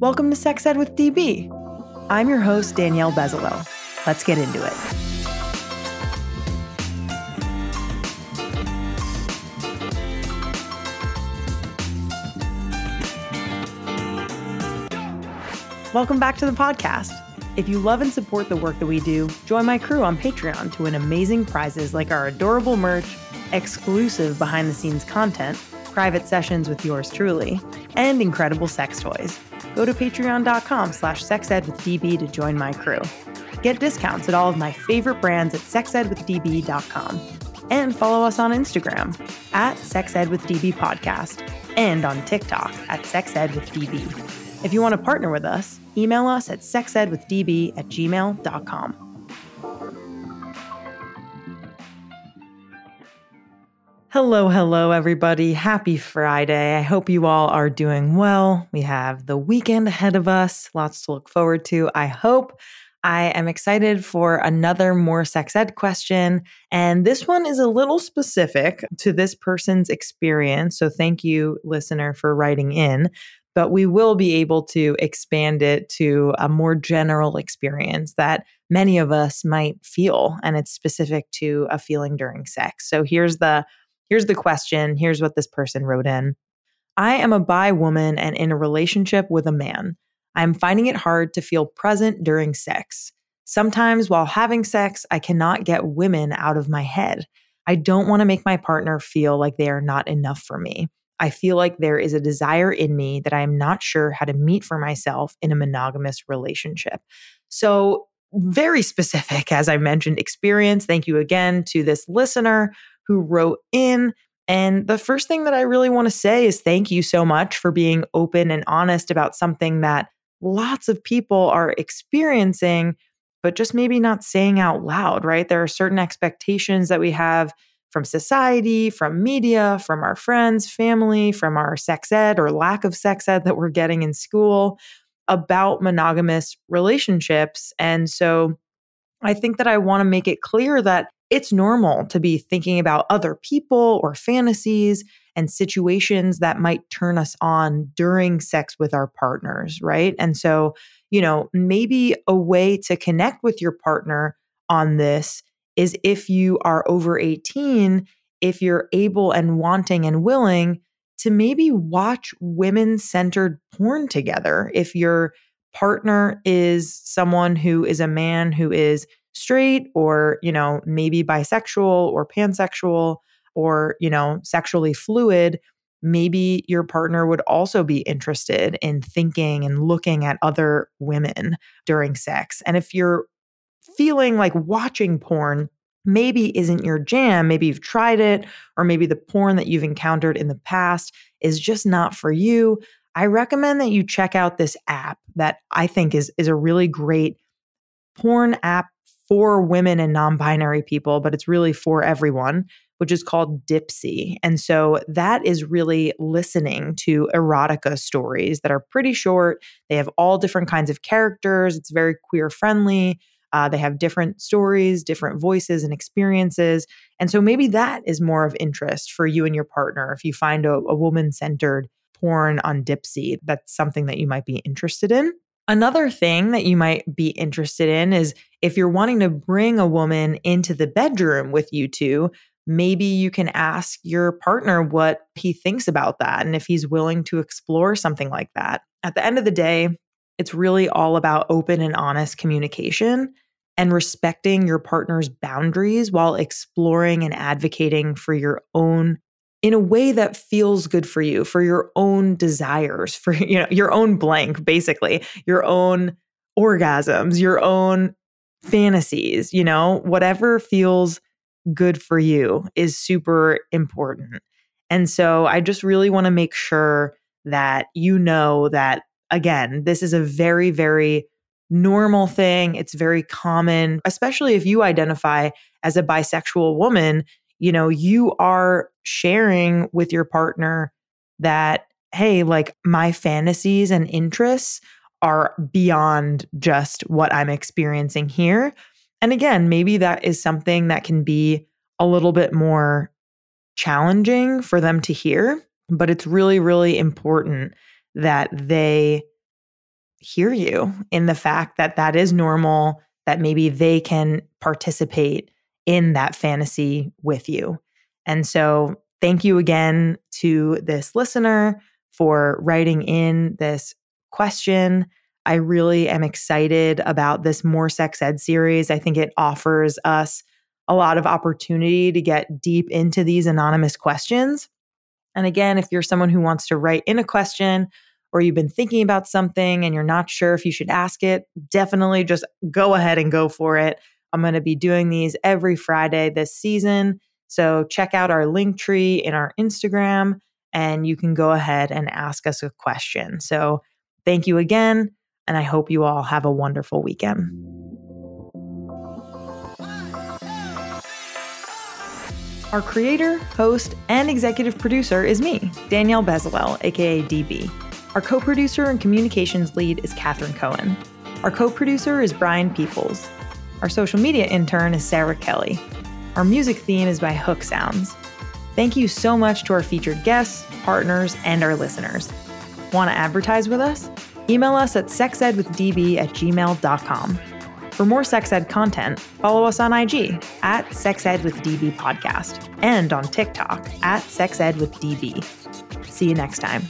Welcome to Sex Ed with DB. I'm your host, Danielle Bezalel. Let's get into it. Welcome back to the podcast. If you love and support the work that we do, join my crew on Patreon to win amazing prizes like our adorable merch, exclusive behind the scenes content, private sessions with yours truly, and incredible sex toys. Go to patreon.com slash sexedwithdb to join my crew. Get discounts at all of my favorite brands at sexedwithdb.com. And follow us on Instagram at sexedwithdb podcast and on TikTok at sexedwithdb. If you want to partner with us, email us at sexedwithdb at gmail.com. Hello, hello, everybody. Happy Friday. I hope you all are doing well. We have the weekend ahead of us, lots to look forward to. I hope. I am excited for another more sex ed question. And this one is a little specific to this person's experience. So thank you, listener, for writing in but we will be able to expand it to a more general experience that many of us might feel and it's specific to a feeling during sex. So here's the here's the question, here's what this person wrote in. I am a bi woman and in a relationship with a man. I'm finding it hard to feel present during sex. Sometimes while having sex, I cannot get women out of my head. I don't want to make my partner feel like they are not enough for me. I feel like there is a desire in me that I am not sure how to meet for myself in a monogamous relationship. So, very specific, as I mentioned, experience. Thank you again to this listener who wrote in. And the first thing that I really want to say is thank you so much for being open and honest about something that lots of people are experiencing, but just maybe not saying out loud, right? There are certain expectations that we have from society, from media, from our friends, family, from our sex ed or lack of sex ed that we're getting in school about monogamous relationships. And so I think that I want to make it clear that it's normal to be thinking about other people or fantasies and situations that might turn us on during sex with our partners, right? And so, you know, maybe a way to connect with your partner on this is if you are over 18, if you're able and wanting and willing to maybe watch women centered porn together. If your partner is someone who is a man who is straight or, you know, maybe bisexual or pansexual or, you know, sexually fluid, maybe your partner would also be interested in thinking and looking at other women during sex. And if you're feeling like watching porn maybe isn't your jam, maybe you've tried it, or maybe the porn that you've encountered in the past is just not for you, I recommend that you check out this app that I think is, is a really great porn app for women and non binary people, but it's really for everyone, which is called Dipsea. And so that is really listening to erotica stories that are pretty short. They have all different kinds of characters, it's very queer friendly. Uh, they have different stories, different voices and experiences. And so maybe that is more of interest for you and your partner. If you find a, a woman centered porn on Dipsea, that's something that you might be interested in. Another thing that you might be interested in is if you're wanting to bring a woman into the bedroom with you two, maybe you can ask your partner what he thinks about that and if he's willing to explore something like that. At the end of the day, it's really all about open and honest communication and respecting your partner's boundaries while exploring and advocating for your own in a way that feels good for you for your own desires for you know your own blank basically your own orgasms your own fantasies you know whatever feels good for you is super important and so i just really want to make sure that you know that again this is a very very normal thing. It's very common, especially if you identify as a bisexual woman. You know, you are sharing with your partner that, hey, like my fantasies and interests are beyond just what I'm experiencing here. And again, maybe that is something that can be a little bit more challenging for them to hear, but it's really, really important that they hear you in the fact that that is normal, that maybe they can participate in that fantasy with you. And so, thank you again to this listener for writing in this question. I really am excited about this More Sex Ed series. I think it offers us a lot of opportunity to get deep into these anonymous questions. And again, if you're someone who wants to write in a question or you've been thinking about something and you're not sure if you should ask it, definitely just go ahead and go for it. I'm going to be doing these every Friday this season. So check out our link tree in our Instagram and you can go ahead and ask us a question. So thank you again. And I hope you all have a wonderful weekend. Our creator, host, and executive producer is me, Danielle Bezalel, aka DB. Our co producer and communications lead is Cathren Cohen. Our co producer is Brian Peoples. Our social media intern is Sarah Kelly. Our music theme is by Hook Sounds. Thank you so much to our featured guests, partners, and our listeners. Want to advertise with us? Email us at sexedwithdb at gmail.com. For more sex ed content, follow us on IG at sexedwithdb podcast and on TikTok at sexedwithdb. See you next time.